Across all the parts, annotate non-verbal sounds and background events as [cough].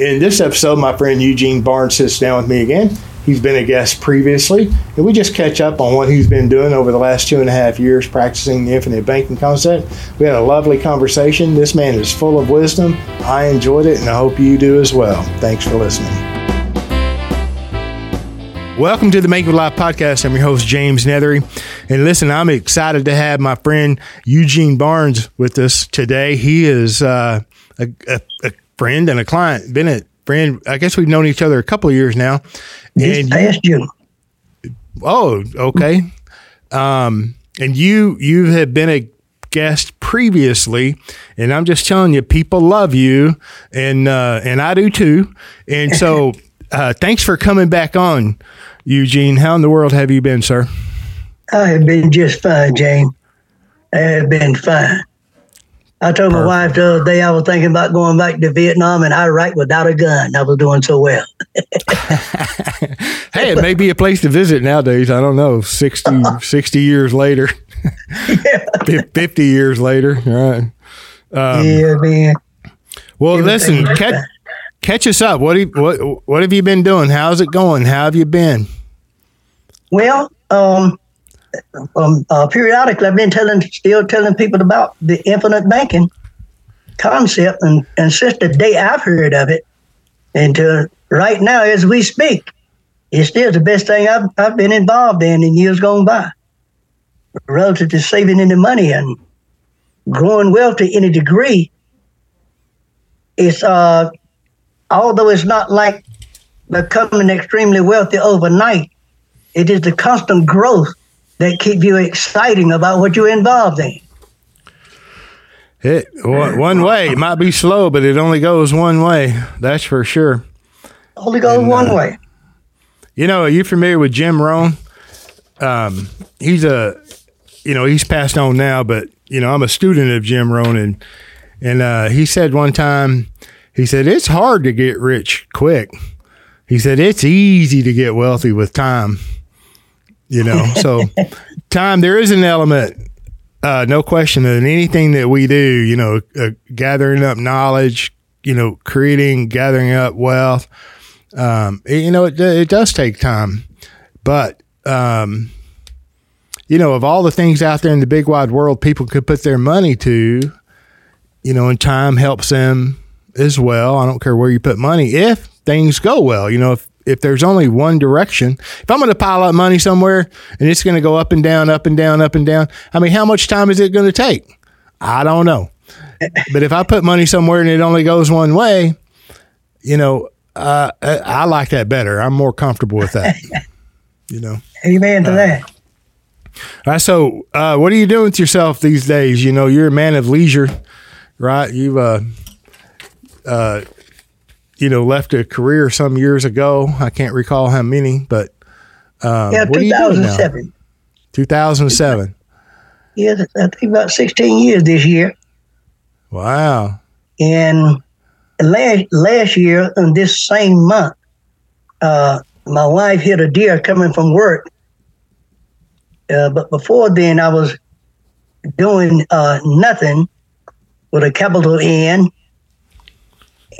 in this episode, my friend Eugene Barnes sits down with me again. He's been a guest previously, and we just catch up on what he's been doing over the last two and a half years practicing the infinite banking concept. We had a lovely conversation. This man is full of wisdom. I enjoyed it, and I hope you do as well. Thanks for listening. Welcome to the Banking With Life podcast. I'm your host, James Neathery. And listen, I'm excited to have my friend Eugene Barnes with us today. He is uh, a, a, a, friend and a client, been a friend. I guess we've known each other a couple of years now. This past June. Oh, okay. Um, and you you have been a guest previously, and I'm just telling you, people love you, and uh, and I do too. And so, [laughs] uh, thanks for coming back on. Eugene, how in the world have you been, sir? I have been just fine, Jane. I have been fine. I told Perfect. my wife the other day I was thinking about going back to Vietnam and Iraq without a gun. I was doing so well. [laughs] hey, it may be a place to visit nowadays. I don't know, 60, [laughs] 60 years later, yeah. 50 years later. All right. Um, yeah, man. Well, listen, catch, catch us up. What, you, what, what have you been doing? How's it going? How have you been? Well, um, um, uh, periodically, I've been telling, still telling people about the infinite banking concept, and, and since the day I've heard of it, until right now, as we speak, it's still the best thing I've, I've been involved in in years gone by, relative to saving any money and growing wealth to any degree. It's uh, although it's not like becoming extremely wealthy overnight, it is the constant growth that keep you exciting about what you're involved in. It one way. It might be slow, but it only goes one way. That's for sure. Only goes and, one uh, way. You know, are you familiar with Jim Rohn? Um, he's a, you know, he's passed on now, but you know, I'm a student of Jim Rohn, and and uh, he said one time, he said it's hard to get rich quick. He said it's easy to get wealthy with time you know [laughs] so time there is an element uh, no question in anything that we do you know uh, gathering up knowledge you know creating gathering up wealth um, it, you know it, it does take time. But um, you know of all the things out there in the big wide world people could put their money to you know and time helps them as well. I don't care where you put money if things go well you know if if there's only one direction, if I'm going to pile up money somewhere and it's going to go up and down, up and down, up and down, I mean, how much time is it going to take? I don't know. [laughs] but if I put money somewhere and it only goes one way, you know, uh, I like that better. I'm more comfortable with that. [laughs] you know. Amen to uh, that. All right. So, uh, what are you doing with yourself these days? You know, you're a man of leisure, right? You've uh, uh, you know, left a career some years ago. I can't recall how many, but um, yeah, 2007. 2007. Yeah, I think about 16 years this year. Wow. And last last year, in this same month, uh, my wife hit a deer coming from work. Uh, but before then, I was doing uh, nothing with a capital N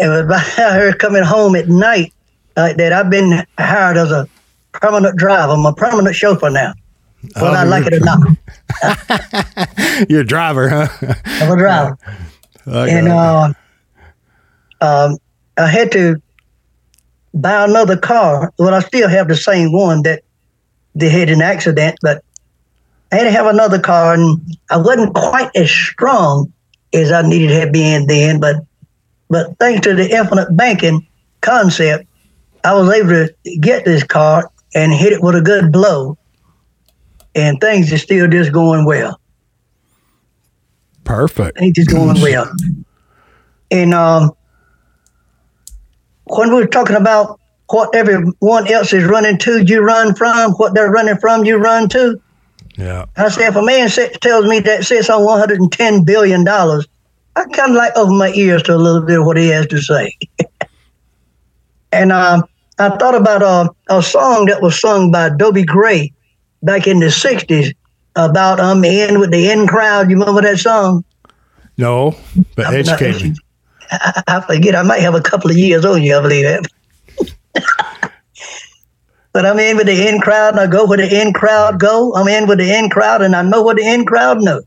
and about [laughs] her coming home at night uh, that I've been hired as a permanent driver. I'm a permanent chauffeur now. Whether oh, I like it or not. [laughs] you're a driver, huh? I'm a driver. [laughs] and uh, um, I had to buy another car. Well, I still have the same one that they had an accident, but I had to have another car, and I wasn't quite as strong as I needed to have been then, but but thanks to the infinite banking concept, I was able to get this car and hit it with a good blow. And things are still just going well. Perfect. Things just going [clears throat] well. And um, when we were talking about what everyone else is running to, you run from, what they're running from, you run to. Yeah. I say, if a man tells me that sits on $110 billion, I kind of like open my ears to a little bit of what he has to say. [laughs] and uh, I thought about uh, a song that was sung by Dobie Gray back in the 60s about um in with the in crowd. You remember that song? No, but educate me. [laughs] I, I forget. I might have a couple of years on you. I believe that. [laughs] but I'm in with the in crowd, and I go where the in crowd go. I'm in with the in crowd, and I know what the in crowd know.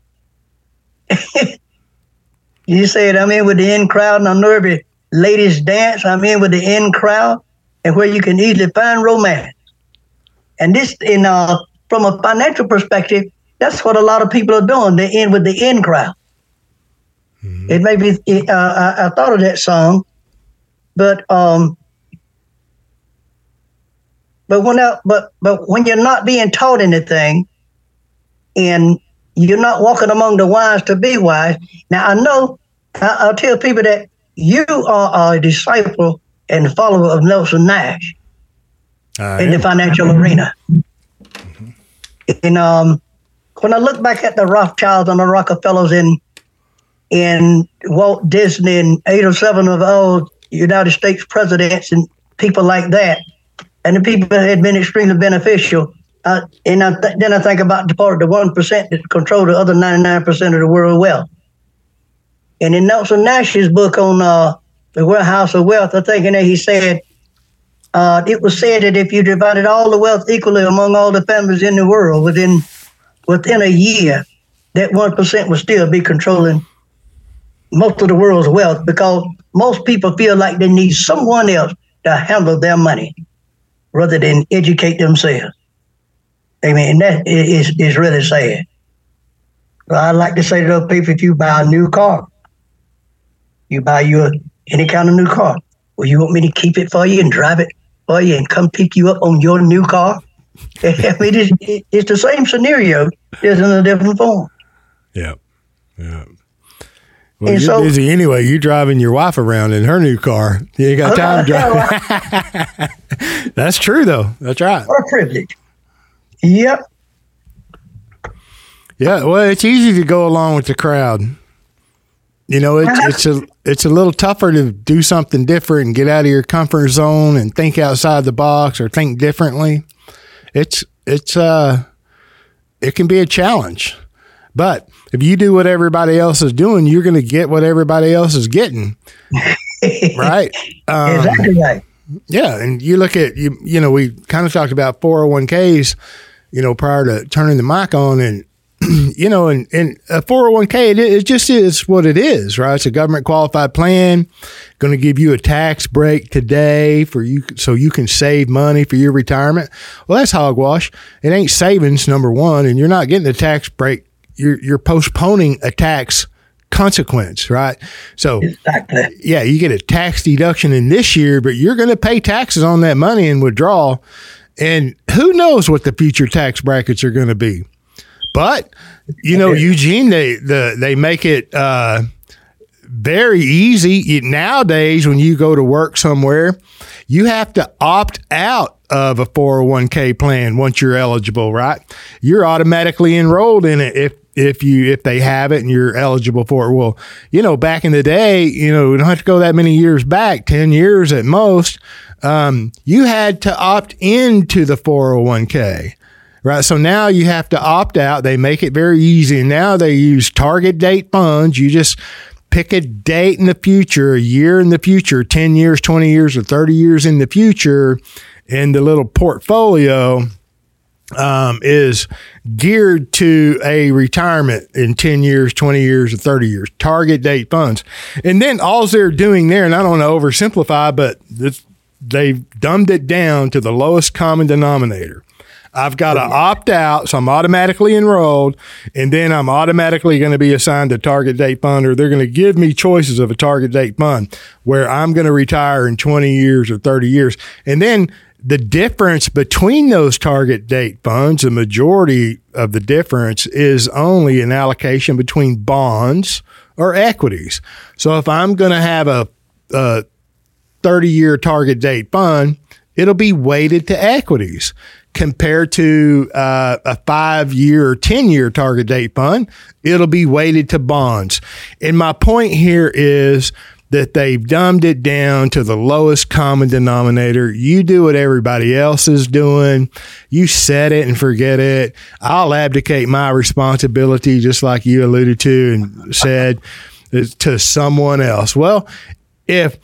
You said I'm in with the in crowd, and I know every ladies dance. I'm in with the in crowd, and where you can easily find romance. And this, in uh, from a financial perspective, that's what a lot of people are doing. They're in with the in crowd. Mm-hmm. It may be. Uh, I, I, thought of that song, but um, but when I, but but when you're not being taught anything, and you're not walking among the wise to be wise. Now I know I, I'll tell people that you are a disciple and follower of Nelson Nash in the financial arena. Mm-hmm. And um, when I look back at the Rothschilds and the Rockefellers in in Walt Disney and eight or seven of all United States presidents and people like that, and the people that had been extremely beneficial. Uh, and I th- then I think about the part of the one percent that control the other ninety nine percent of the world wealth. And in Nelson Nash's book on uh, the Warehouse of Wealth, I think in there he said uh, it was said that if you divided all the wealth equally among all the families in the world within within a year, that one percent would still be controlling most of the world's wealth because most people feel like they need someone else to handle their money rather than educate themselves. I mean, that is, is really sad. But I like to say to those people, if you buy a new car, you buy your any kind of new car, well, you want me to keep it for you and drive it for you and come pick you up on your new car? I mean, it's, it's the same scenario, just in a different form. Yeah, yeah. Well, and you're so, busy anyway. You driving your wife around in her new car. You ain't got uh-huh. time to drive. [laughs] [laughs] That's true, though. That's right. What a privilege. Yep. Yeah. Well, it's easy to go along with the crowd. You know, it's uh-huh. it's a it's a little tougher to do something different and get out of your comfort zone and think outside the box or think differently. It's it's uh it can be a challenge. But if you do what everybody else is doing, you're going to get what everybody else is getting. [laughs] right? Um, exactly right. Yeah, and you look at you you know, we kind of talked about 401k's, you know, prior to turning the mic on and [clears throat] you know, and, and a 401k, it, it just is what it is, right? It's a government qualified plan, going to give you a tax break today for you, so you can save money for your retirement. Well, that's hogwash. It ain't savings, number one, and you're not getting a tax break. You're, you're postponing a tax consequence, right? So, exactly. yeah, you get a tax deduction in this year, but you're going to pay taxes on that money and withdraw. And who knows what the future tax brackets are going to be? But you know, Eugene, they the they make it uh, very easy nowadays. When you go to work somewhere, you have to opt out of a 401k plan once you're eligible. Right, you're automatically enrolled in it if if you if they have it and you're eligible for it. Well, you know, back in the day, you know, we don't have to go that many years back, ten years at most. Um, you had to opt into the 401k right? So now you have to opt out. They make it very easy. Now they use target date funds. You just pick a date in the future, a year in the future, 10 years, 20 years, or 30 years in the future. And the little portfolio um, is geared to a retirement in 10 years, 20 years, or 30 years, target date funds. And then all they're doing there, and I don't want to oversimplify, but they've dumbed it down to the lowest common denominator. I've got to opt out, so I'm automatically enrolled, and then I'm automatically going to be assigned a target date fund, or they're going to give me choices of a target date fund where I'm going to retire in 20 years or 30 years. And then the difference between those target date funds, the majority of the difference is only an allocation between bonds or equities. So if I'm going to have a, a 30 year target date fund, it'll be weighted to equities compared to uh, a five year or 10 year target date fund, it'll be weighted to bonds. And my point here is that they've dumbed it down to the lowest common denominator. You do what everybody else is doing. You set it and forget it. I'll abdicate my responsibility, just like you alluded to and said. to someone else. Well, if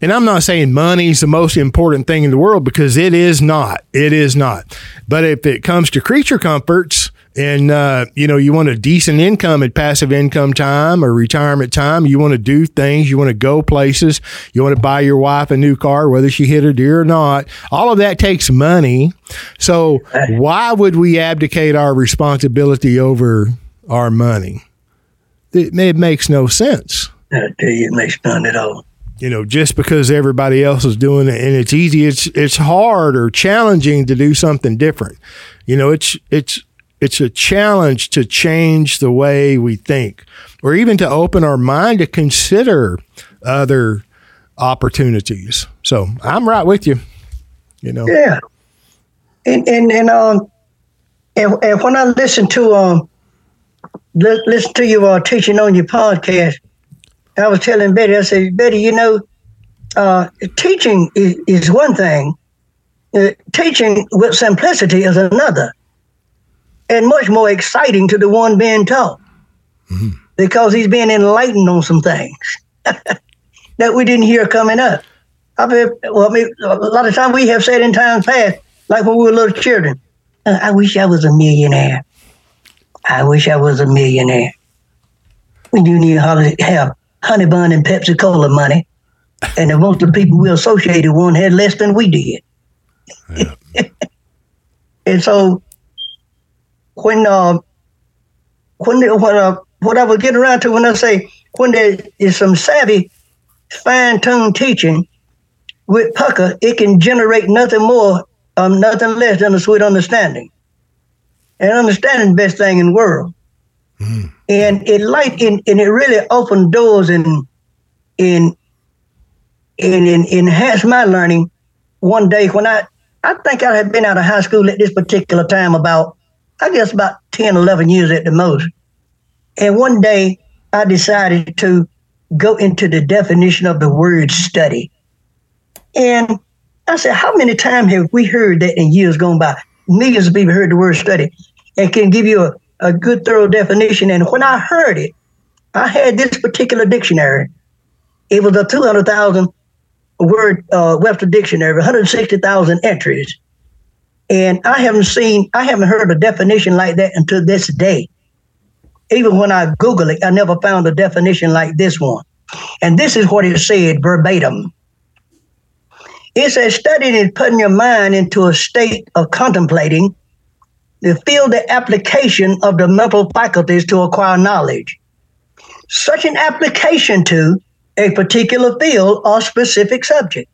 and I'm not saying money's the most important thing in the world because it is not. It is not. But if it comes to creature comforts, and uh, you know you want a decent income at passive income time or retirement time you want to do things you want to go places you want to buy your wife a new car whether she hit a deer or not. All of that takes money. So why would we abdicate our responsibility over our money? It, it makes no sense. I tell you, it makes none at all. You know, just because everybody else is doing it and it's easy, it's it's hard or challenging to do something different. You know, it's it's it's a challenge to change the way we think or even to open our mind to consider other opportunities. So I'm right with you. You know. Yeah. And and and um and, and when I listen to um li- listen to you uh, teaching on your podcast, I was telling Betty, I said, Betty, you know, uh, teaching is, is one thing. Uh, teaching with simplicity is another and much more exciting to the one being taught mm-hmm. because he's being enlightened on some things [laughs] that we didn't hear coming up. I've heard, well, I mean, a lot of times we have said in times past, like when we were little children, uh, I wish I was a millionaire. I wish I was a millionaire. We do need to have honey bun and Pepsi Cola money. And most of the people we associated with had less than we did. Yeah. [laughs] and so when uh, when when uh, what I was getting around to when I say when there is some savvy, fine-tuned teaching with pucker, it can generate nothing more, um, nothing less than a sweet understanding. And understanding the best thing in the world. Mm. And it light and, and it really opened doors and in and, and enhanced my learning one day when I I think I had been out of high school at this particular time about I guess about 10, 11 years at the most. And one day I decided to go into the definition of the word study. And I said, how many times have we heard that in years gone by? Millions of people heard the word study and can give you a, a good, thorough definition. And when I heard it, I had this particular dictionary. It was a 200,000 word uh, Webster dictionary, 160,000 entries. And I haven't seen, I haven't heard a definition like that until this day. Even when I Google it, I never found a definition like this one. And this is what it said verbatim. It says studying is putting your mind into a state of contemplating to feel the application of the mental faculties to acquire knowledge. Such an application to a particular field or specific subject.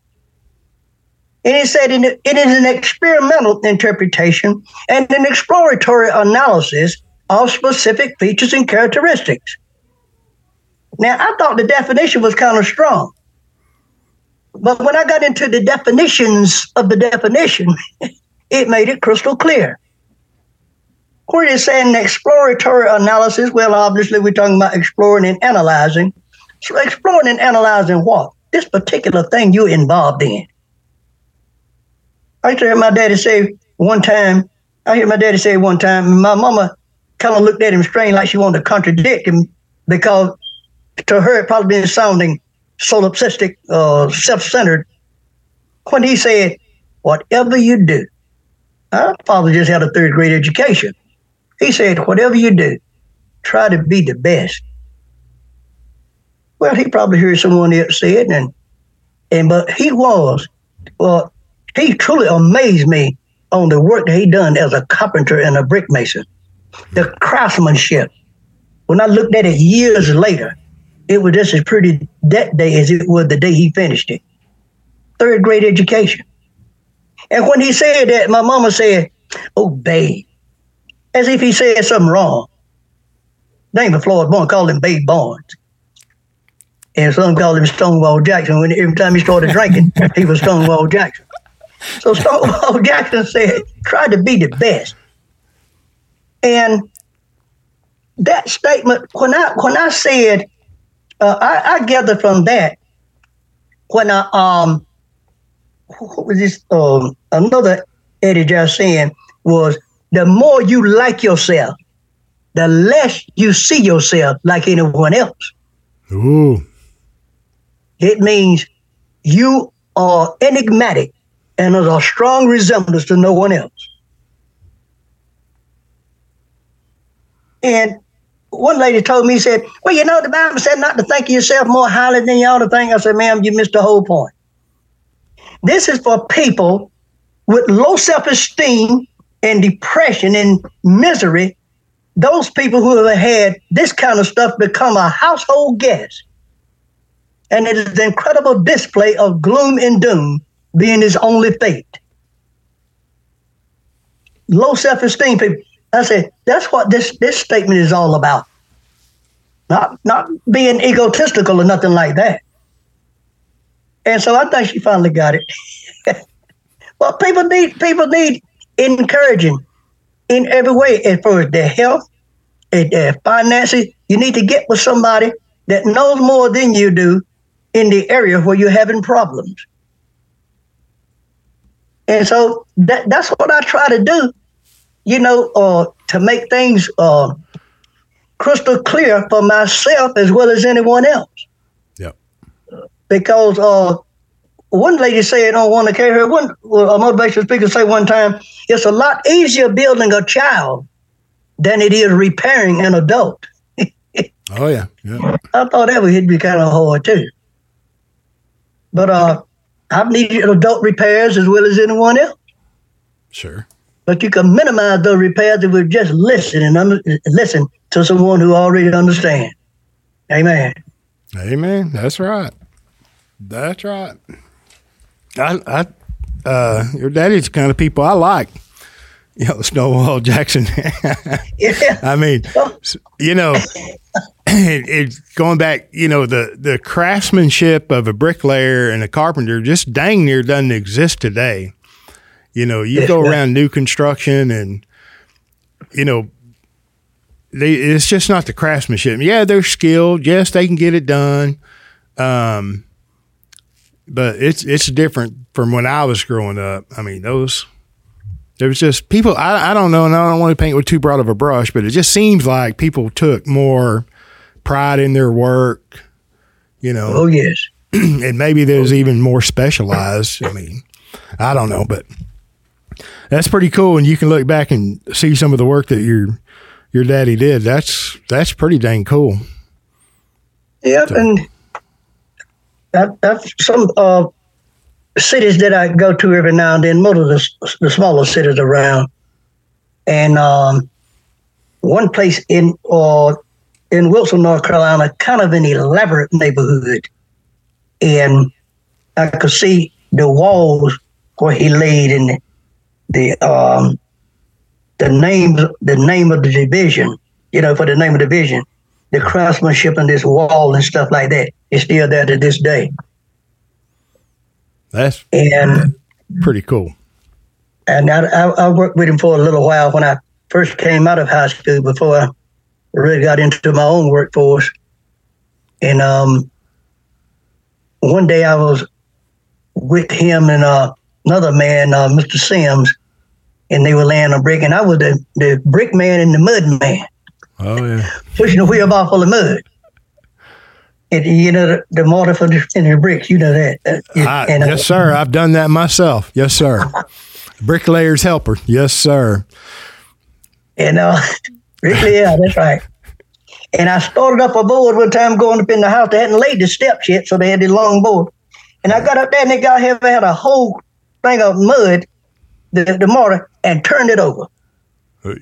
And he said it is an experimental interpretation and an exploratory analysis of specific features and characteristics. Now, I thought the definition was kind of strong. But when I got into the definitions of the definition, [laughs] it made it crystal clear. Where said an exploratory analysis, well, obviously we're talking about exploring and analyzing. So exploring and analyzing what? This particular thing you're involved in. I used to hear my daddy say one time, I hear my daddy say one time, my mama kind of looked at him strange like she wanted to contradict him because to her it probably been sounding solipsistic, uh, self-centered. When he said, whatever you do, our father just had a third grade education. He said, whatever you do, try to be the best. Well, he probably heard someone else say it, and and but he was. Well, he truly amazed me on the work that he done as a carpenter and a brick mason. The craftsmanship. When I looked at it years later, it was just as pretty that day as it was the day he finished it. Third grade education. And when he said that, my mama said, Oh, babe, as if he said something wrong. Name of Floyd Barnes called him Babe Barnes. And some called him Stonewall Jackson. When every time he started drinking, he was Stonewall Jackson. So Stonewall [laughs] Jackson said, try to be the best. And that statement, when I when I said, uh, I, I gathered from that when I um what was this um another Eddie just saying was the more you like yourself, the less you see yourself like anyone else. Ooh. It means you are enigmatic and there's a strong resemblance to no one else. And one lady told me, said, Well, you know, the Bible said not to think of yourself more highly than you ought to think. I said, Ma'am, you missed the whole point. This is for people with low self esteem and depression and misery. Those people who have had this kind of stuff become a household guest. And it is an incredible display of gloom and doom being his only fate. Low self esteem people. I said, that's what this, this statement is all about. Not, not being egotistical or nothing like that. And so I think she finally got it. [laughs] well, people need people need encouraging in every way as far as their health, and their finances. You need to get with somebody that knows more than you do in the area where you're having problems. And so that, that's what I try to do, you know, uh, to make things uh, crystal clear for myself as well as anyone else. Yep. Because uh, one lady said on one occasion, one a motivational speaker say one time, it's a lot easier building a child than it is repairing an adult. oh yeah, yeah. I thought that would be kind of hard too. But uh, I've needed adult repairs as well as anyone else. Sure. But you can minimize those repairs if we just listen and under, listen to someone who already understands. Amen. Amen. That's right. That's right. I, I, uh, your daddy's the kind of people I like. You know, Stonewall Jackson. [laughs] yeah. I mean, you know, it, it, going back, you know, the, the craftsmanship of a bricklayer and a carpenter just dang near doesn't exist today. You know, you go around new construction and, you know, they, it's just not the craftsmanship. Yeah, they're skilled. Yes, they can get it done. Um, but it's it's different from when I was growing up. I mean, those there was just people. I I don't know, and I don't want to paint with too broad of a brush, but it just seems like people took more pride in their work. You know. Oh yes. [clears throat] and maybe there's even more specialized. I mean, I don't know, but that's pretty cool. And you can look back and see some of the work that your your daddy did. That's that's pretty dang cool. Yep, so. and that, that's some uh, cities that I go to every now and then. Most of the, the smaller cities around, and um, one place in uh, in Wilson, North Carolina, kind of an elaborate neighborhood, and I could see the walls where he laid in the, the um, the name the name of the division, you know, for the name of the division, the craftsmanship in this wall and stuff like that is still there to this day. That's and pretty cool. And I, I, I, worked with him for a little while when I first came out of high school before really got into my own workforce. And um, one day I was with him and uh, another man, uh, Mr. Sims, and they were laying a brick, and I was the, the brick man and the mud man. Oh yeah, [laughs] pushing the wheelbarrow full of mud. And you know the, the mortar for the, and the bricks, you know that. Uh, I, and, uh, yes, sir. I've done that myself. Yes, sir. [laughs] Bricklayer's helper. Yes, sir. And uh, yeah, that's right. And I started up a board one time going up in the house. They hadn't laid the steps yet, so they had this long board. And I got up there and they got here, had a whole thing of mud, the, the mortar, and turned it over. Hey.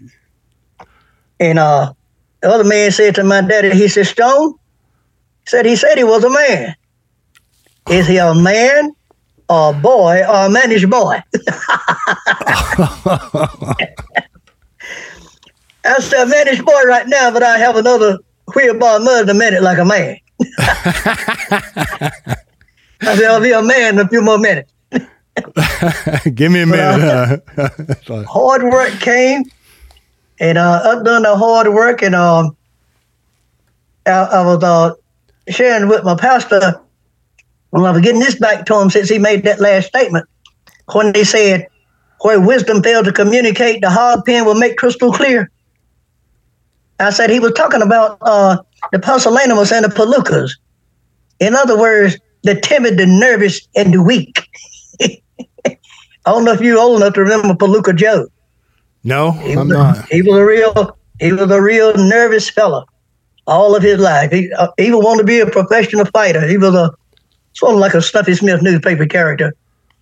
And uh, the other man said to my daddy, he said, Stone, said he said he was a man. Is he a man or a boy or a managed boy? [laughs] [laughs] I said, managed boy right now, but I have another wheelbarrow mud in a minute like a man. [laughs] I said, I'll be a man in a few more minutes. [laughs] Give me a minute. Uh, [laughs] hard work came, and uh, I've done the hard work, and um, I, I was uh, sharing with my pastor. Well, I was getting this back to him since he made that last statement when he said, "Where wisdom failed to communicate, the hard pen will make crystal clear." I said he was talking about uh, the pusillanimous and the palookas. In other words, the timid, the nervous, and the weak. [laughs] I don't know if you're old enough to remember Palooka Joe. No, he I'm was, not. He was a real, he was a real nervous fella all of his life. He uh, he wanted to be a professional fighter. He was a sort of like a Snuffy Smith newspaper character,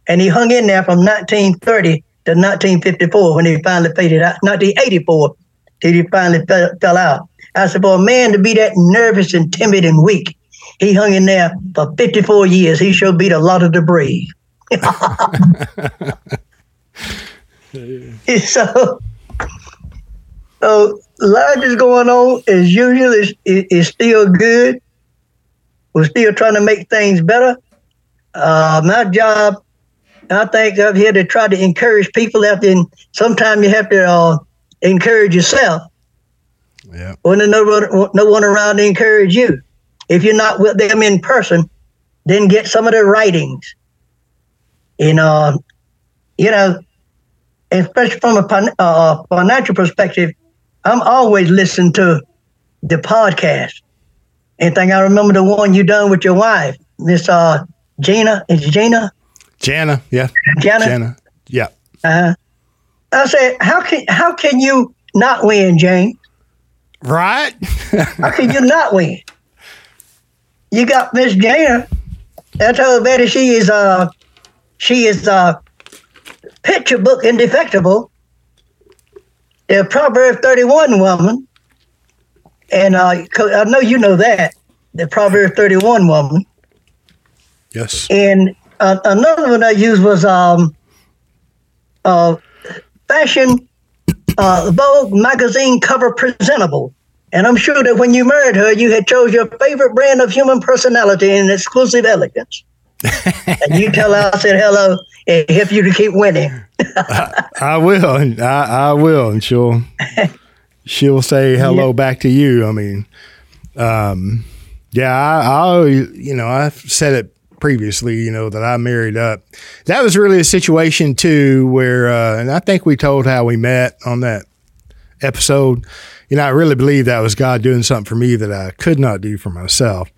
and he hung in there from 1930 to 1954 when he finally faded out. 1984 till he finally fell, fell out. I said, for a man to be that nervous and timid and weak, he hung in there for 54 years. He sure beat a lot of the brave. [laughs] [laughs] so, so life is going on as usual. It's, it's still good. We're still trying to make things better. Uh, my job, I think I'm here to try to encourage people out there. Sometimes you have to uh, encourage yourself. Yeah. When there's no one, no one around to encourage you. If you're not with them in person, then get some of their writings. And, uh, you know, especially from a uh, financial perspective, I'm always listening to the podcast. And think I remember the one you done with your wife, Miss uh, Gina. Is Gina? Jana, yeah. Jana. Jana, yeah. Uh, I said, how can how can you not win, Jane? Right? how can you not win? You got Miss Jana. I told Betty she is uh she is uh picture book indefectible. The Proverb 31 woman, and uh, I know you know that, the Proverb 31 woman. Yes. And uh, another one I used was um, uh, Fashion uh, Vogue magazine cover presentable. And I'm sure that when you married her, you had chose your favorite brand of human personality and exclusive elegance. [laughs] and you tell her I said hello and help you to keep winning. I, I, will. I, I will, and she'll [laughs] she'll say hello yeah. back to you. I mean, um, yeah, I, I you know I've said it previously, you know, that I married up. That was really a situation too where, uh, and I think we told how we met on that episode. You know, I really believe that was God doing something for me that I could not do for myself.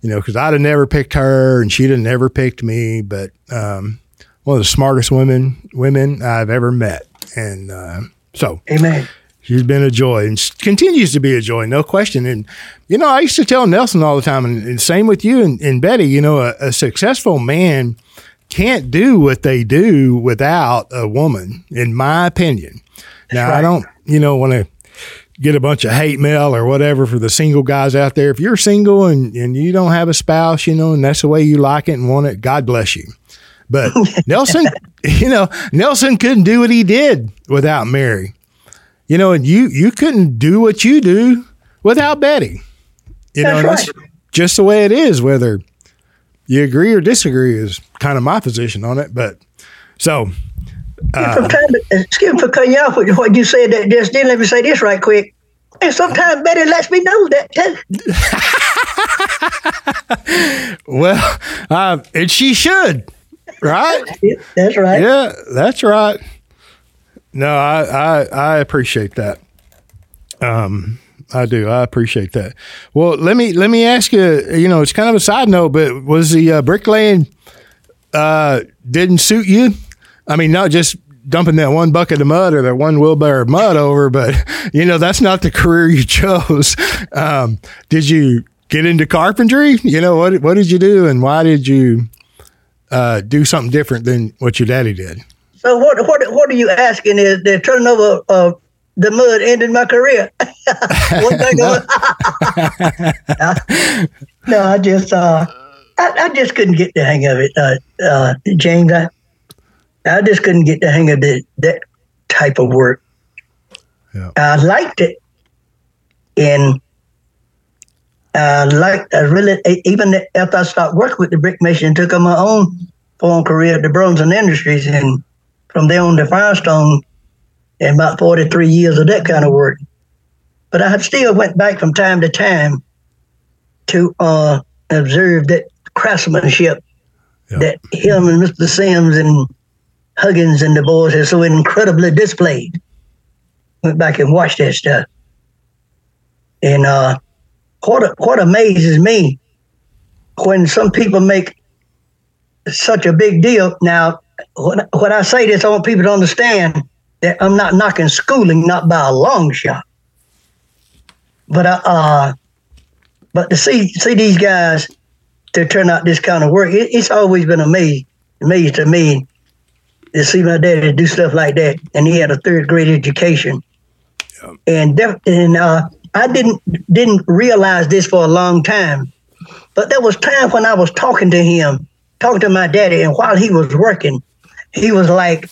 You know, because I'd have never picked her and she'd have never picked me. But um, one of the smartest women women I've ever met, and uh, so amen. She's been a joy and continues to be a joy, no question. And, you know, I used to tell Nelson all the time, and, and same with you and, and Betty, you know, a, a, successful man can't do what they do without a woman, in my opinion. Now, right. I don't, you know, want to get a bunch of hate mail or whatever for the single guys out there. If you're single and, and you don't have a spouse, you know, and that's the way you like it and want it, God bless you. But [laughs] Nelson, you know, Nelson couldn't do what he did without Mary you know, and you you couldn't do what you do without Betty. You that's know, right. that's just the way it is. Whether you agree or disagree is kind of my position on it. But so, uh, excuse me for cutting you off with what you said. That just then, let me say this right quick. And sometimes Betty lets me know that too. [laughs] well, uh, and she should, right? That's right. Yeah, that's right. No, I, I, I appreciate that. Um, I do. I appreciate that. Well, let me let me ask you. You know, it's kind of a side note, but was the uh, bricklaying uh, didn't suit you? I mean, not just dumping that one bucket of mud or that one wheelbarrow of mud over, but [laughs] you know, that's not the career you [laughs] chose. Um, did you get into carpentry? You know, what what did you do, and why did you uh, do something different than what your daddy did? So what what what are you asking? Is the turnover of the mud ended my career? [laughs] no. [laughs] no, I just uh, I, I, just couldn't get the hang of it, uh, uh, James. I I just couldn't get the hang of the, that type of work. Yeah. I liked it, and I liked I really even after I stopped working with the brick mason, took on my own form career at the Burlington Industries and from there on to Firestone and about 43 years of that kind of work. But I still went back from time to time to uh, observe that craftsmanship yeah. that him and Mr. Sims and Huggins and the boys have so incredibly displayed. Went back and watched that stuff. And uh, what, what amazes me when some people make such a big deal. Now, when, when I say this, I want people to understand that I'm not knocking schooling, not by a long shot. But uh, uh but to see see these guys to turn out this kind of work, it, it's always been amazing, amazing to me to see my daddy do stuff like that. And he had a third grade education, and def- and uh, I didn't didn't realize this for a long time, but there was time when I was talking to him, talking to my daddy, and while he was working, he was like,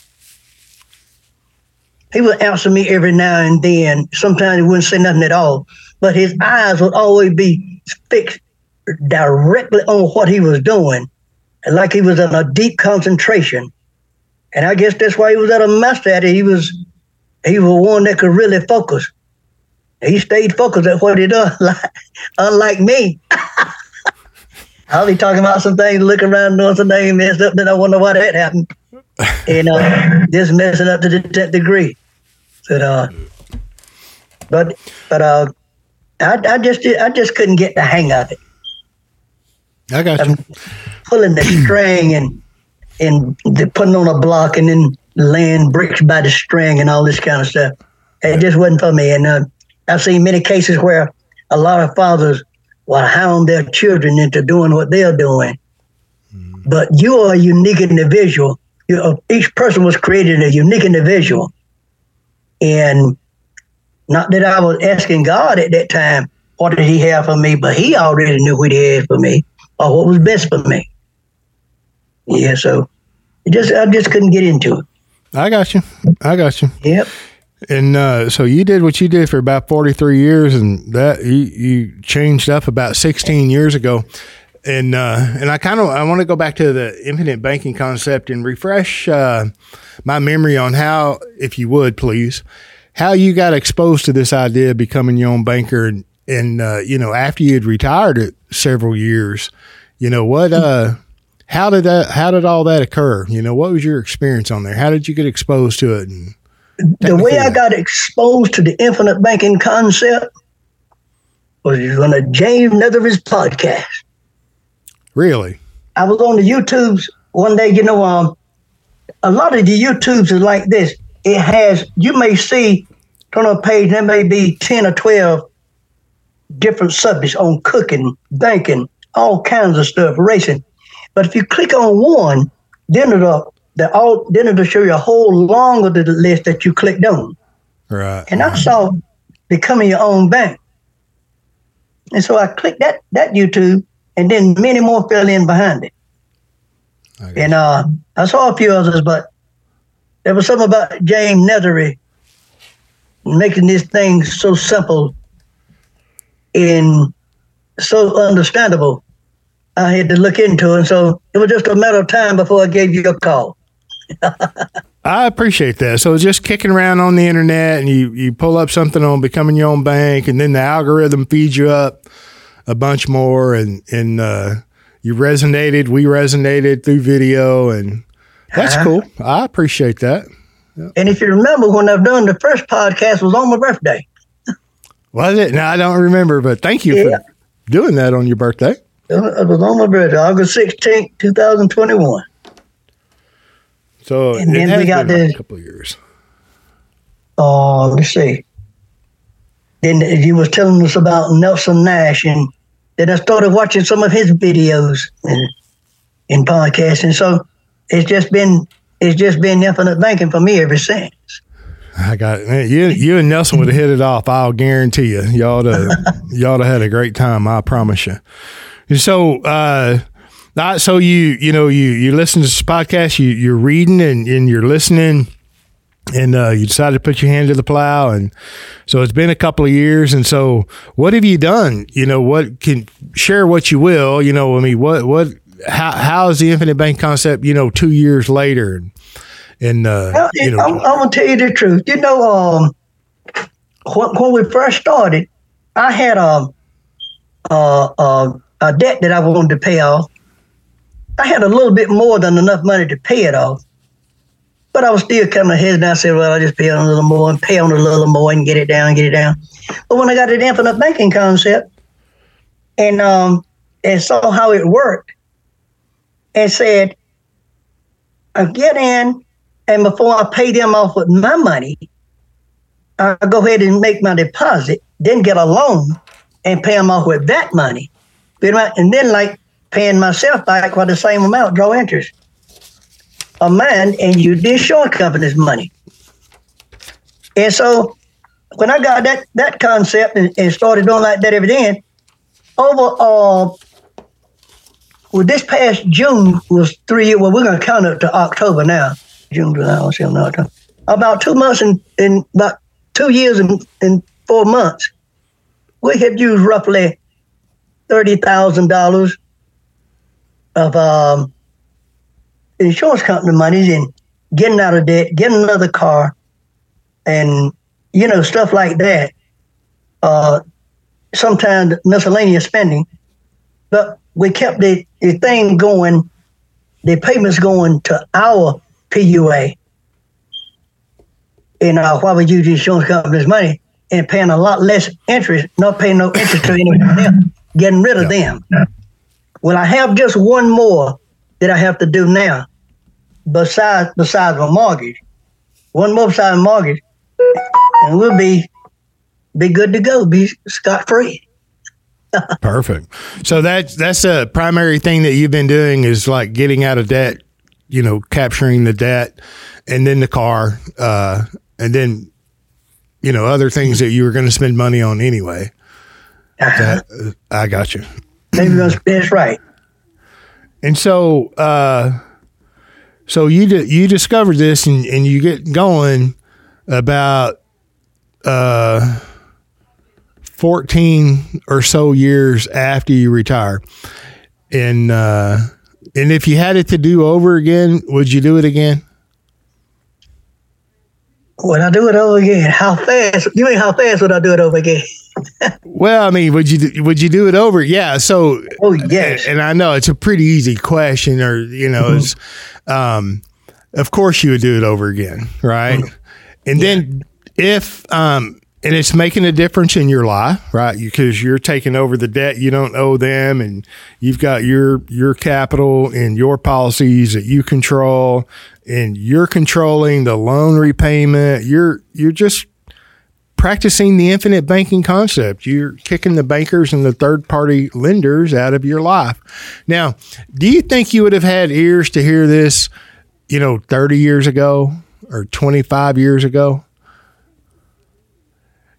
he would answer me every now and then. Sometimes he wouldn't say nothing at all, but his eyes would always be fixed directly on what he was doing, like he was in a deep concentration. And I guess that's why he was at a master at it. He was he was one that could really focus. He stayed focused at what he does, [laughs] unlike me. [laughs] I'll be talking about some things, looking around, doing some things messed up, then I wonder why that happened. [laughs] and uh, just messing up to the 10th degree. But uh, but but uh, I, I just I just couldn't get the hang of it. I got you. pulling the string and and putting on a block and then laying bricks by the string and all this kind of stuff. It just wasn't for me. And uh, I've seen many cases where a lot of fathers will hound their children into doing what they're doing. Mm. But you are a unique individual. You, uh, each person was created a unique individual. And not that I was asking God at that time, what did He have for me? But He already knew what He had for me or what was best for me. Yeah, so just I just couldn't get into it. I got you. I got you. Yep. And uh, so you did what you did for about forty three years, and that you, you changed up about sixteen years ago. And uh, and I kind of I want to go back to the infinite banking concept and refresh uh, my memory on how, if you would please, how you got exposed to this idea of becoming your own banker, and and uh, you know after you had retired several years, you know what uh how did that how did all that occur you know what was your experience on there how did you get exposed to it the way i got exposed to the infinite banking concept was on a james neathery's podcast. Really? I was on the youtubes one day you know um a lot of the youtubes is like this. It has you may see turn on a page there may be 10 or 12 different subjects on cooking banking all kinds of stuff racing. But if you click on one, then it'll the all then it'll show you a whole long of the list that you clicked on. Right. And I saw becoming your own bank. And so I clicked that that YouTube and then many more fell in behind it. And uh, I saw a few others, but there was something about James Neathery making this thing so simple and so understandable I had to look into it. So it was just a matter of time before I gave you a call. I appreciate that. So just kicking around on the internet and you, you pull up something on becoming your own bank and then the algorithm feeds you up a bunch more and, and, uh, you resonated, we resonated through video and that's uh-huh. cool. I appreciate that. Yep. And if you remember when I've done the first podcast was on my birthday. was it? No, I don't remember, but thank you yeah. for doing that on your birthday. It was on my birthday, August 16th, 2021. So and then we got the a couple of years. Oh, uh, let me see. Then you was telling us about Nelson Nash, and then I started watching some of his videos and, in, in podcasting. So it's just been it's just been infinite banking for me ever since. I got it. You, you and Nelson would have hit it off. I'll guarantee you. Y'all [laughs] y'all to had a great time. I promise you. So, uh, so you you know you you listen to this podcast, you you're reading and, and you're listening, and uh, you decided to put your hand to the plow, and so it's been a couple of years, and so what have you done? You know, what can share what you will. You know, I mean, what what how how is the infinite bank concept? You know, two years later, and uh, you know, I'm, I'm, gonna tell you the truth. You know, um, when, when we first started, I had a. Uh, uh, a debt that I wanted to pay off. I had a little bit more than enough money to pay it off. But I was still kind of hesitant. I said, well, I'll just pay on a little more and pay on a little more and get it down, get it down. But when I got the infinite banking concept, and um, and saw how it worked and said, I get in, and before I pay them off with my money, I go ahead and make my deposit, then get a loan and pay them off with that money. And then, like paying myself back by the same amount, draw interest of mine, and you the insurance company's money. And so, when I got that that concept and, and started doing like that every day, over uh, well, this past June was three years. Well, we're going to count it to October now. June, July, August, September, About two months and in, about two years and, four months, we had used roughly thirty thousand dollars of um, insurance company monies and getting out of debt, getting another car, and you know stuff like that. Uh, sometimes miscellaneous spending, but we kept the, the thing going, the payments going to our PUA. And uh, while we use the insurance company's money and paying a lot less interest, not paying no interest to anyone else, getting rid of yeah. them. Well, I have just one more that I have to do now, besides besides my mortgage. One more besides mortgage, and we'll be be good to go, be scot free. [laughs] Perfect. So that's that's a primary thing that you've been doing is like getting out of debt, you know, capturing the debt, and then the car, uh, and then you know other things that you were going to spend money on anyway. Uh-huh. That, uh, I got you. Maybe that's, that's right. And so, uh, so you you discovered this, and, and you get going about. Uh, 14 or so years after you retire. And uh, and if you had it to do over again, would you do it again? Would I do it over again? How fast? You mean how fast would I do it over again? Well, I mean, would you would you do it over? Yeah. So, oh yes. And, and I know it's a pretty easy question, or you know, mm-hmm. it's, um, of course you would do it over again, right? Mm-hmm. And yeah. then if um, and it's making a difference in your life, right? Because you're taking over the debt you don't owe them, and you've got your your capital and your policies that you control, and you're controlling the loan repayment. You're you're just practicing the infinite banking concept. You're kicking the bankers and the third party lenders out of your life. Now, do you think you would have had ears to hear this, you know, 30 years ago or 25 years ago?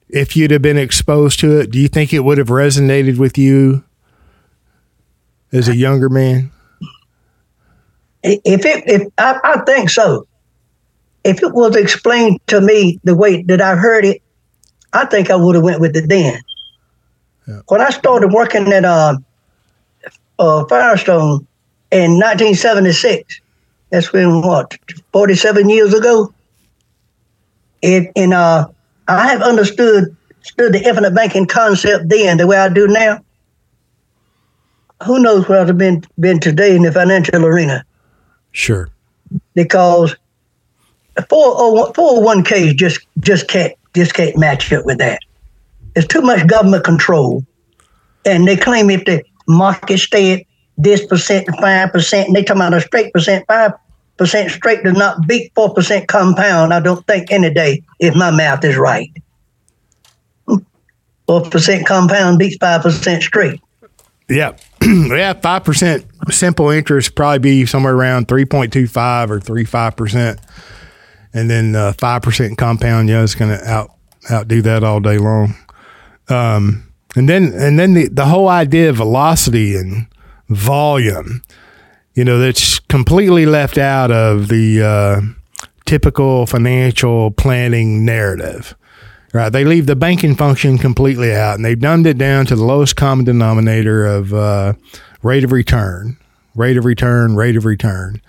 if you'd have been exposed to it, do you think it would have resonated with you as a younger man? If it, if I, I think so. If it was explained to me the way that I heard it, I think I would have went with it then. Yeah. When I started working at uh, uh, Firestone in 1976, that's been what 47 years ago. It in uh I have understood stood the infinite banking concept then the way I do now. Who knows where I'd have been been today in the financial arena? Sure. Because 401ks just just can't just can't match up with that. There's too much government control. And they claim if the market stay at this percent and five percent, and they talk about a straight percent, five percent straight does not beat four percent compound. I don't think any day if my math is right. Four percent compound beats five percent straight. Yeah, [clears throat] yeah, five percent simple interest probably be somewhere around three point two five or three five percent, and then uh, five percent compound. Yeah, it's going to out outdo that all day long. Um, and then and then the the whole idea of velocity and volume you know, that's completely left out of the uh, typical financial planning narrative. Right, they leave the banking function completely out, and they've dumbed it down to the lowest common denominator of uh, rate of return, rate of return, rate of return,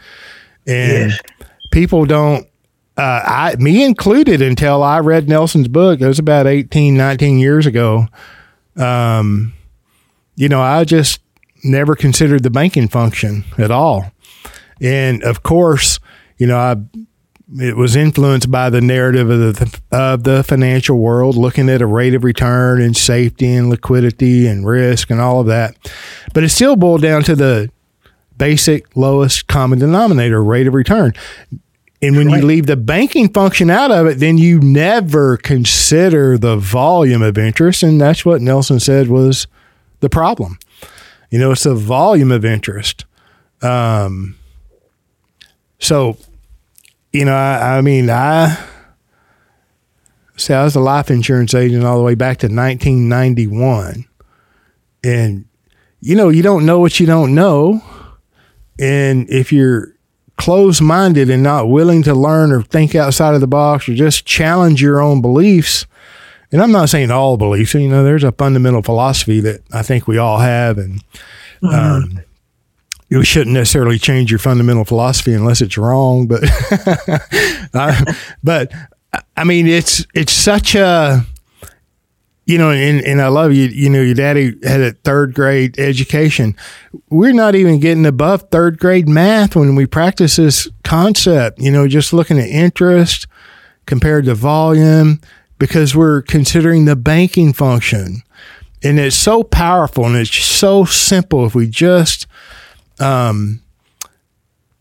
and yes. people don't. Uh, I, me included, until I read Nelson's book. It was about 18, 19 years ago. Um, you know, I just never considered the banking function at all. And of course, you know, I it was influenced by the narrative of the of the financial world, looking at a rate of return and safety and liquidity and risk and all of that. But it still boiled down to the basic lowest common denominator rate of return. And when right. you leave the banking function out of it, then you never consider the volume of interest. And that's what Nelson said was the problem. You know, it's the volume of interest. Um, so you know, I, I mean, I see, I was a life insurance agent all the way back to 1991, and you know, you don't know what you don't know, and if you're closed minded and not willing to learn or think outside of the box or just challenge your own beliefs. And I'm not saying all beliefs, you know, there's a fundamental philosophy that I think we all have. And mm-hmm. um, you shouldn't necessarily change your fundamental philosophy unless it's wrong. But, [laughs] uh, but I mean, it's it's such a you know, and, and I love you. You know, your daddy had a third grade education. We're not even getting above third grade math when we practice this concept. You know, just looking at interest compared to volume because we're considering the banking function. And it's so powerful and it's so simple if we just um,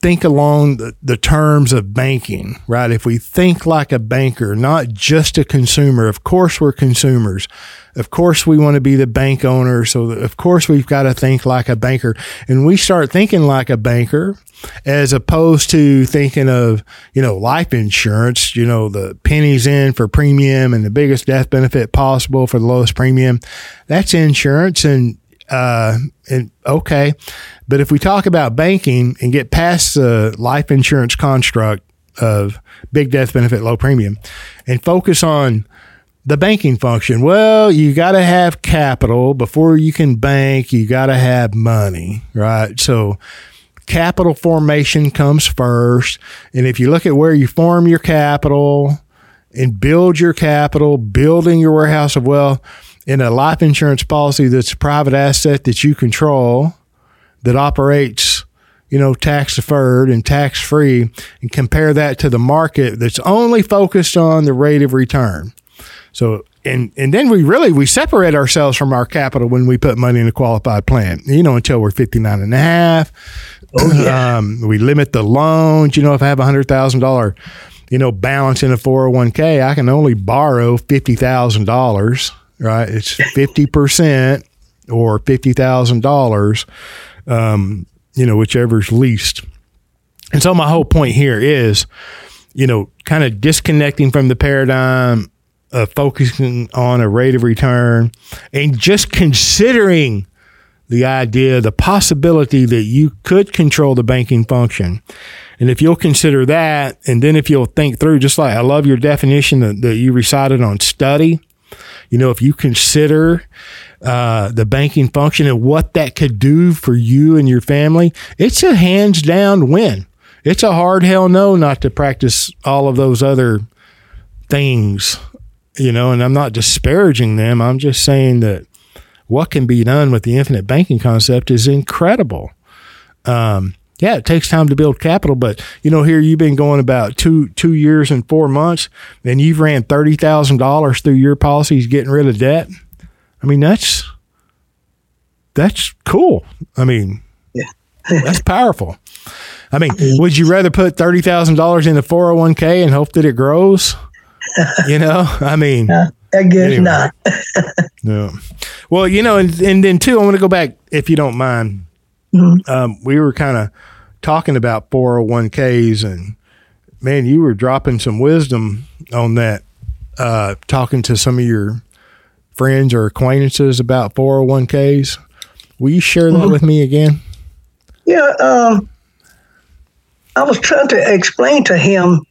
think along the, the terms of banking, right? If we think like a banker, not just a consumer, of course we're consumers. Of course we want to be the bank owner. So of course we've got to think like a banker. And we start thinking like a banker as opposed to thinking of, you know, life insurance, you know, the pennies in for premium and the biggest death benefit possible for the lowest premium. That's insurance. And uh, and okay, but if we talk about banking and get past the life insurance construct of big death benefit, low premium, and focus on the banking function, well, you got to have capital before you can bank. You got to have money, right? So capital formation comes first. And if you look at where you form your capital and build your capital, building your warehouse of wealth, in a life insurance policy that's a private asset that you control that operates you know tax deferred and tax free and compare that to the market that's only focused on the rate of return. So and and then we really we separate ourselves from our capital when we put money in a qualified plan. You know until we're 59 and a half. Oh, yeah. [clears throat] um, we limit the loans. You know if i have a hundred thousand dollar you know balance in a 401k i can only borrow fifty thousand dollars right? It's 50% or $50,000, um, you know, whichever's least. And so my whole point here is, you know, kind of disconnecting from the paradigm of focusing on a rate of return and just considering the idea, the possibility that you could control the banking function. And if you'll consider that, and then if you'll think through, just like I love your definition that, that you recited on study, you know, if you consider uh, the banking function and what that could do for you and your family, it's a hands down win. It's a hard hell no not to practice all of those other things, you know, and I'm not disparaging them. I'm just saying that what can be done with the infinite banking concept is incredible. Um, yeah, it takes time to build capital, but you know, here you've been going about two two years and four months, and you've ran thirty thousand dollars through your policies, getting rid of debt. I mean, that's that's cool. I mean, yeah. that's [laughs] powerful. I mean, would you rather put thirty thousand dollars in the four hundred oh one k and hope that it grows? [laughs] You know, I mean, uh, I guess anyway. not. [laughs] no. Well, you know, and, and then too, I want to go back if you don't mind. Mm-hmm. Um, we were kind of talking about 401ks and man, you were dropping some wisdom on that, uh, talking to some of your friends or acquaintances about 401ks. Will you share that mm-hmm. with me again? Yeah. Um, I was trying to explain to him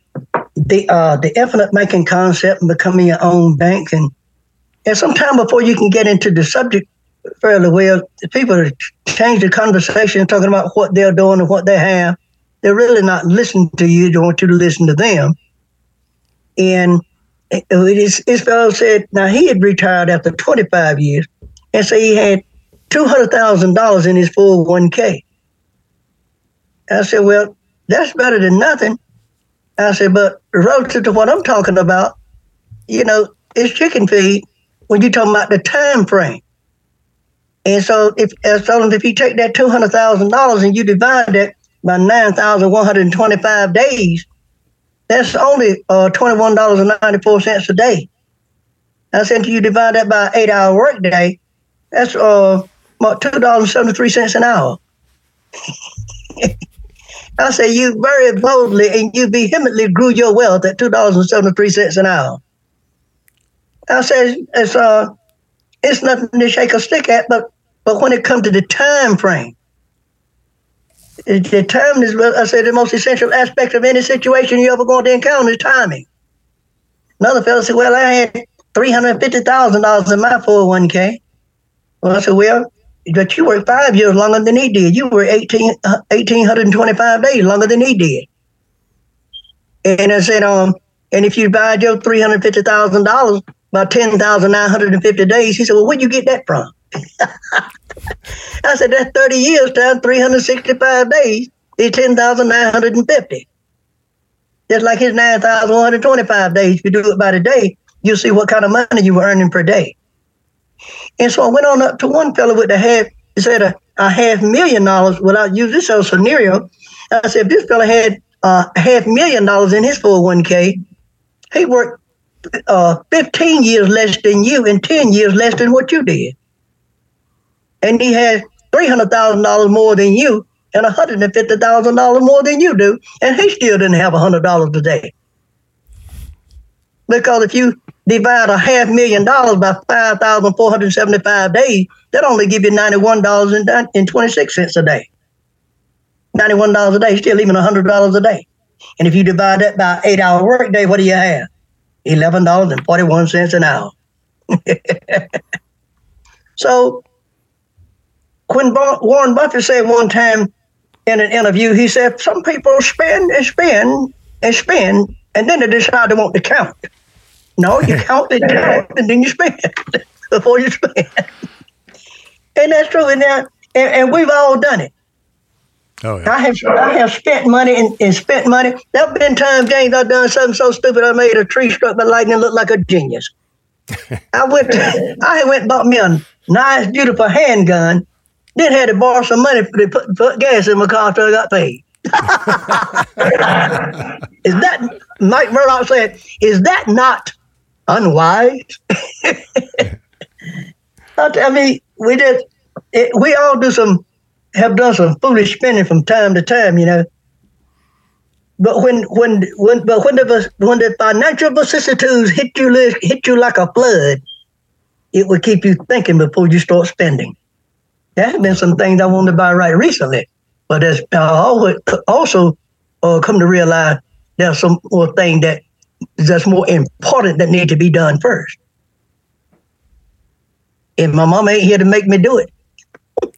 the uh, the infinite banking concept and becoming your own bank, and and sometime before you can get into the subject fairly well, people change the conversation talking about what they're doing and what they have. They're really not listening to you. They want you to listen to them. And uh, his, his fellow said, now he had retired after 25 years and so he had $200,000 in his 401k. I said, well, that's better than nothing. I said, but relative to what I'm talking about, you know, it's chicken feed when you're talking about the time frame. And so if so if you take that two hundred thousand dollars and you divide that by nine thousand one hundred and twenty five days, that's only uh, twenty one dollars and ninety four cents a day. I said you divide that by eight hour work day, that's uh two dollars and seventy three cents an hour. [laughs] I say you very boldly and you vehemently grew your wealth at two dollars and seventy three cents an hour. I said it's uh it's nothing to shake a stick at, but but when it comes to the time frame, the time is I say the most essential aspect of any situation you ever going to encounter is timing. Another fellow said, "Well, I had three hundred fifty thousand dollars in my four hundred oh one k." Well, I said, "Well, but you worked five years longer than he did. You were 18, 1,825 uh, days longer than he did. And I said, um, and if you buy your $350,000 by 10,950 days, he said, well, where'd you get that from? [laughs] I said, that's 30 years times 365 days is 10,950. Just like his 9,125 days, if you do it by the day, you'll see what kind of money you were earning per day. And so I went on up to one fellow with a half, he said a, a half million dollars without using this a scenario. I said, if this fellow had uh, a half million dollars in his 401k, he worked uh, 15 years less than you and 10 years less than what you did. And he had $300,000 more than you and $150,000 more than you do, and he still didn't have $100 a day. Because if you divide a half million dollars by 5,475 days, that only give you $91.26 a day. $91 a day, still even $100 a day. And if you divide that by eight hour workday, what do you have? $11.41 an hour. [laughs] so when Warren Buffett said one time in an interview, he said, some people spend and spend and spend, and then they decide they want to count. No, you [laughs] count it down and then you spend [laughs] before you spend. and that's true. And, now, and, and we've all done it. Oh, yeah. I have I have spent money and, and spent money. There have been times, James, I've done something so stupid I made a tree struck by lightning look like a genius. [laughs] I went to, I went and bought me a nice, beautiful handgun, then had to borrow some money to put, put gas in my car until I got paid. [laughs] is that Mike Murdock said, is that not unwise. [laughs] I mean, we did. It, we all do some, have done some foolish spending from time to time, you know. But when when when but when the when the financial vicissitudes hit you hit you like a flood, it will keep you thinking before you start spending. There have been some things I wanted to buy right recently, but as I also uh, come to realize there's some more thing that that's more important that need to be done first. And my mom ain't here to make me do it. [laughs]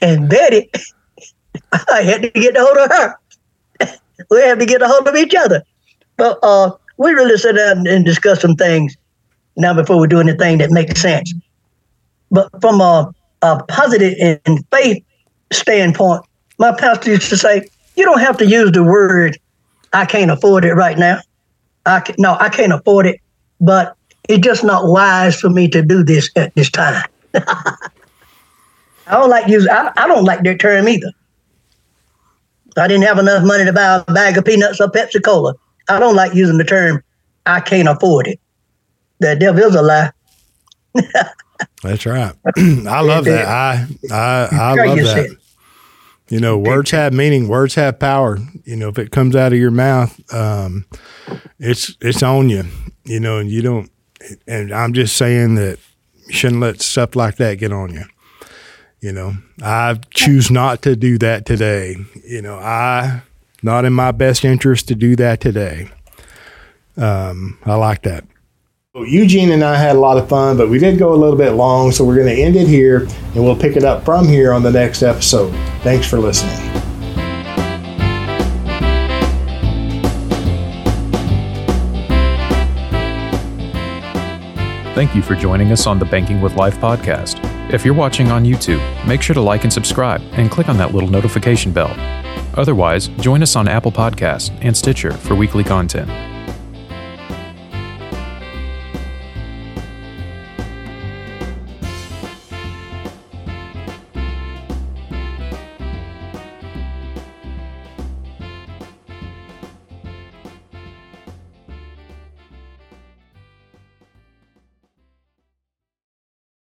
and Betty, [laughs] I had to get a hold of her. [laughs] we had to get a hold of each other. But uh, we really sit down and discuss some things now before we do anything that makes sense. But from a, a positive and faith standpoint, my pastor used to say, you don't have to use the word I can't afford it right now. I can, no, I can't afford it, but it's just not wise for me to do this at this time. [laughs] I don't like use. I, I don't like that term either. I didn't have enough money to buy a bag of peanuts or Pepsi Cola. I don't like using the term "I can't afford it." The devil is a lie. [laughs] That's right. [clears throat] I love that. I I I love that. You know, words have meaning. Words have power. You know, if it comes out of your mouth, um, it's it's on you. You know, and you don't. And I'm just saying that you shouldn't let stuff like that get on you. You know, I choose not to do that today. You know, I not in my best interest to do that today. Um, I like that. Eugene and I had a lot of fun, but we did go a little bit long, so we're going to end it here and we'll pick it up from here on the next episode. Thanks for listening. Thank you for joining us on the Banking with Life podcast. If you're watching on YouTube, make sure to like and subscribe and click on that little notification bell. Otherwise, join us on Apple Podcasts and Stitcher for weekly content.